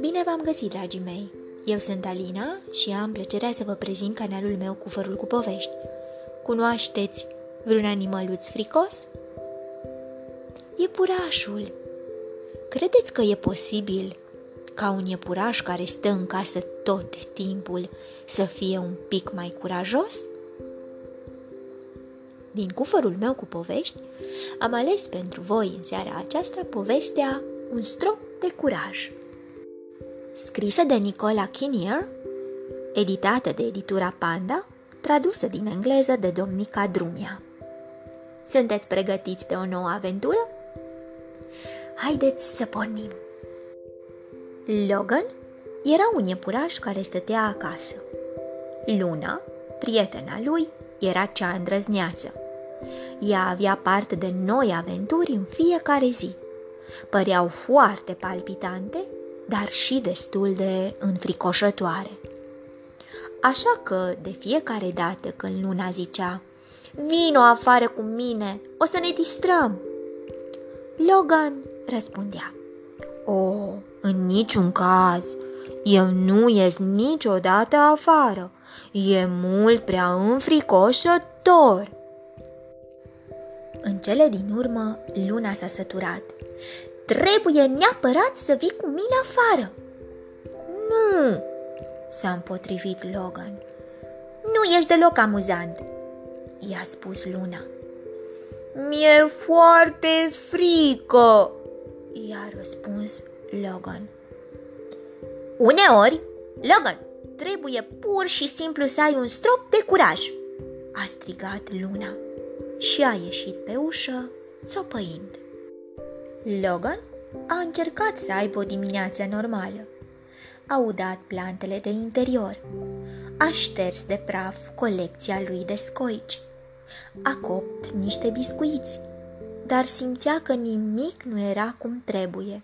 Bine v-am găsit, dragii mei! Eu sunt Alina și am plăcerea să vă prezint canalul meu cu fărul cu povești. Cunoașteți vreun animăluț fricos? Iepurașul! Credeți că e posibil ca un iepuraș care stă în casă tot timpul să fie un pic mai curajos? Din cufărul meu cu povești, am ales pentru voi în seara aceasta povestea Un strop de curaj scrisă de Nicola Kinnear, editată de editura Panda, tradusă din engleză de Domnica Drumia. Sunteți pregătiți de o nouă aventură? Haideți să pornim! Logan era un iepuraș care stătea acasă. Luna, prietena lui, era cea îndrăzneață. Ea avea parte de noi aventuri în fiecare zi. Păreau foarte palpitante dar și destul de înfricoșătoare. Așa că, de fiecare dată când Luna zicea, Vino afară cu mine, o să ne distrăm. Logan răspundea, O, în niciun caz, eu nu ies niciodată afară, e mult prea înfricoșător. În cele din urmă, Luna s-a săturat. Trebuie neapărat să vii cu mine afară. Nu, s-a împotrivit Logan. Nu ești deloc amuzant, i-a spus Luna. Mi-e foarte frică, i-a răspuns Logan. Uneori, Logan, trebuie pur și simplu să ai un strop de curaj, a strigat Luna și a ieșit pe ușă, țopăind. Logan a încercat să aibă o dimineață normală. A udat plantele de interior. A șters de praf colecția lui de scoici. A copt niște biscuiți, dar simțea că nimic nu era cum trebuie.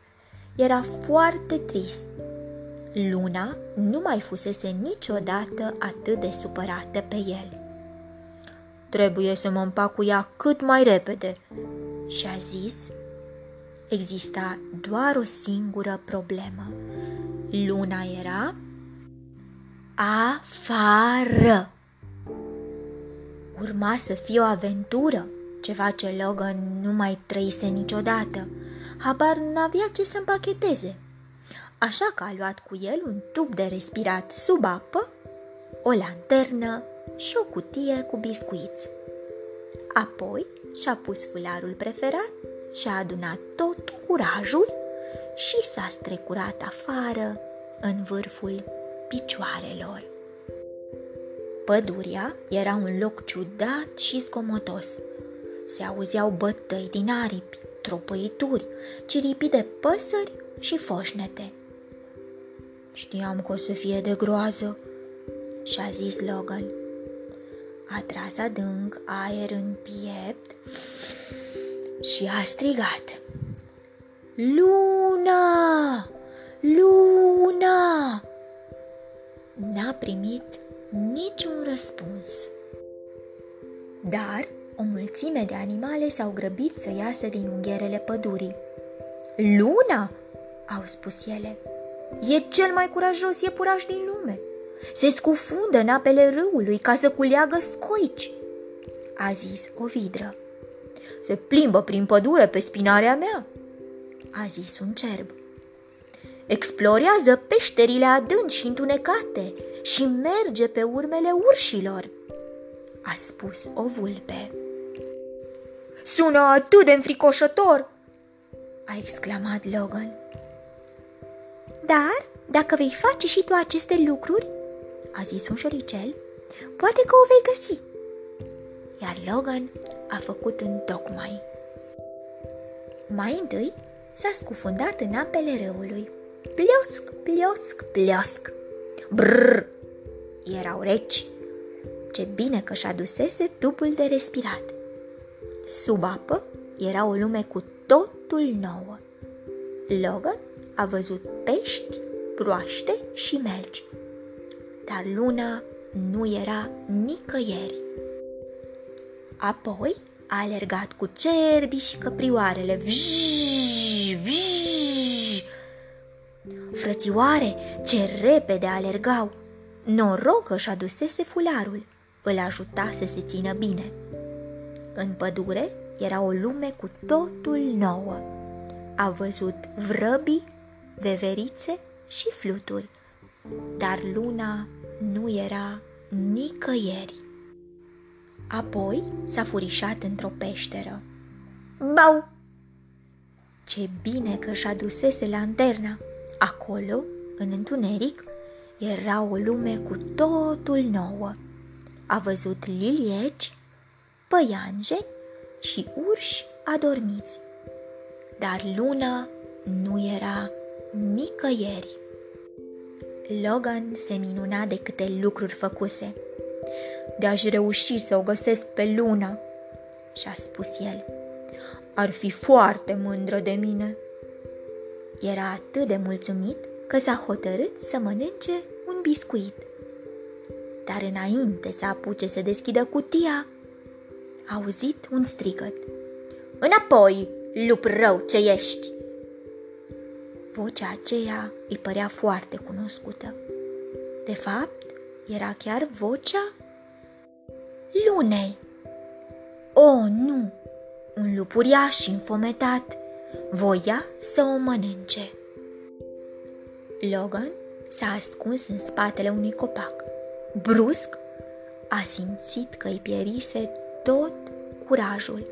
Era foarte trist. Luna nu mai fusese niciodată atât de supărată pe el. Trebuie să mă împac cu ea cât mai repede, și-a zis exista doar o singură problemă. Luna era afară. Urma să fie o aventură, ceva ce Logan nu mai trăise niciodată. Habar n-avea ce să împacheteze. Așa că a luat cu el un tub de respirat sub apă, o lanternă și o cutie cu biscuiți. Apoi și-a pus fularul preferat și-a adunat tot curajul și s-a strecurat afară în vârful picioarelor. Pădurea era un loc ciudat și zgomotos. Se auzeau bătăi din aripi, tropăituri, ciripi de păsări și foșnete. Știam că o să fie de groază, și-a zis Logan. A tras adânc aer în piept și a strigat. Luna! Luna! N-a primit niciun răspuns. Dar o mulțime de animale s-au grăbit să iasă din ungherele pădurii. Luna! au spus ele. E cel mai curajos iepuraș din lume. Se scufundă în apele râului ca să culeagă scoici, a zis o vidră. Se plimbă prin pădure pe spinarea mea, a zis un cerb. Explorează peșterile adânci și întunecate și merge pe urmele urșilor, a spus o vulpe. Sună atât de înfricoșător, a exclamat Logan. Dar, dacă vei face și tu aceste lucruri, a zis un șoricel, poate că o vei găsi. Iar Logan a făcut în tocmai. Mai întâi s-a scufundat în apele râului. Pliosc, pliosc, pliosc. Brrr! Erau reci. Ce bine că și-a dusese tubul de respirat. Sub apă era o lume cu totul nouă. Logan a văzut pești, broaște și melci. Dar luna nu era nicăieri. Apoi a alergat cu cerbii și căprioarele. Vjj, vjj. Frățioare, ce repede alergau! Noroc că și adusese fularul. Îl ajuta să se țină bine. În pădure era o lume cu totul nouă. A văzut vrăbii, veverițe și fluturi, dar luna nu era nicăieri. Apoi s-a furișat într-o peșteră. Bau! Ce bine că și adusese lanterna! Acolo, în întuneric, era o lume cu totul nouă. A văzut lilieci, păianjeni și urși adormiți. Dar luna nu era nicăieri. Logan se minuna de câte lucruri făcuse. De-aș reuși să o găsesc pe lună, și-a spus el. Ar fi foarte mândră de mine. Era atât de mulțumit că s-a hotărât să mănânce un biscuit. Dar înainte să apuce să deschidă cutia, a auzit un strigăt. Înapoi, lup rău ce ești! Vocea aceea îi părea foarte cunoscută. De fapt, era chiar vocea lunei. O, nu! Un lup uriaș și înfometat voia să o mănânce. Logan s-a ascuns în spatele unui copac. Brusc a simțit că îi pierise tot curajul.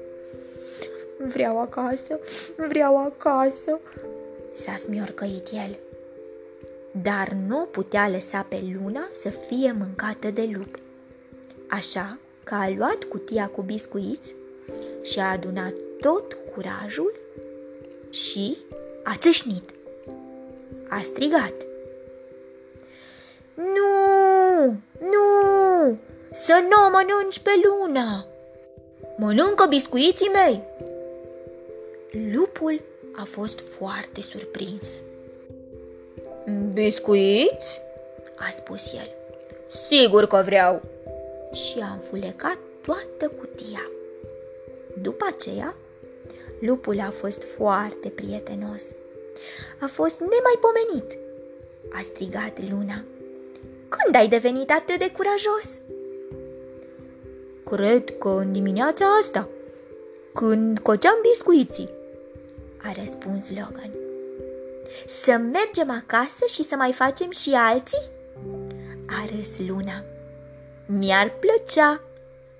Vreau acasă, vreau acasă, s-a smiorcăit el. Dar nu putea lăsa pe luna să fie mâncată de lup. Așa că a luat cutia cu biscuiți și a adunat tot curajul și a țâșnit. A strigat. Nu, nu, să nu o mănânci pe luna! Mănâncă biscuiții mei! Lupul a fost foarte surprins. Biscuiți? a spus el. Sigur că vreau! Și a înfulecat toată cutia. După aceea, lupul a fost foarte prietenos. A fost nemaipomenit, a strigat Luna. Când ai devenit atât de curajos? Cred că în dimineața asta, când coceam biscuiții, a răspuns Logan. Să mergem acasă și să mai facem și alții? A râs Luna. Mi-ar plăcea,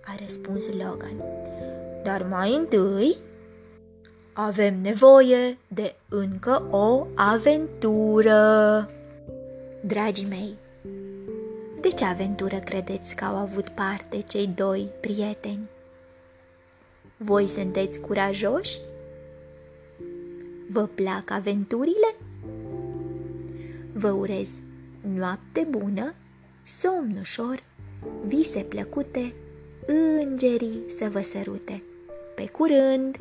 a răspuns Logan. Dar mai întâi avem nevoie de încă o aventură. Dragii mei, de ce aventură credeți că au avut parte cei doi prieteni? Voi sunteți curajoși? Vă plac aventurile? Vă urez noapte bună, somn ușor, vise plăcute, îngerii să vă sărute. Pe curând!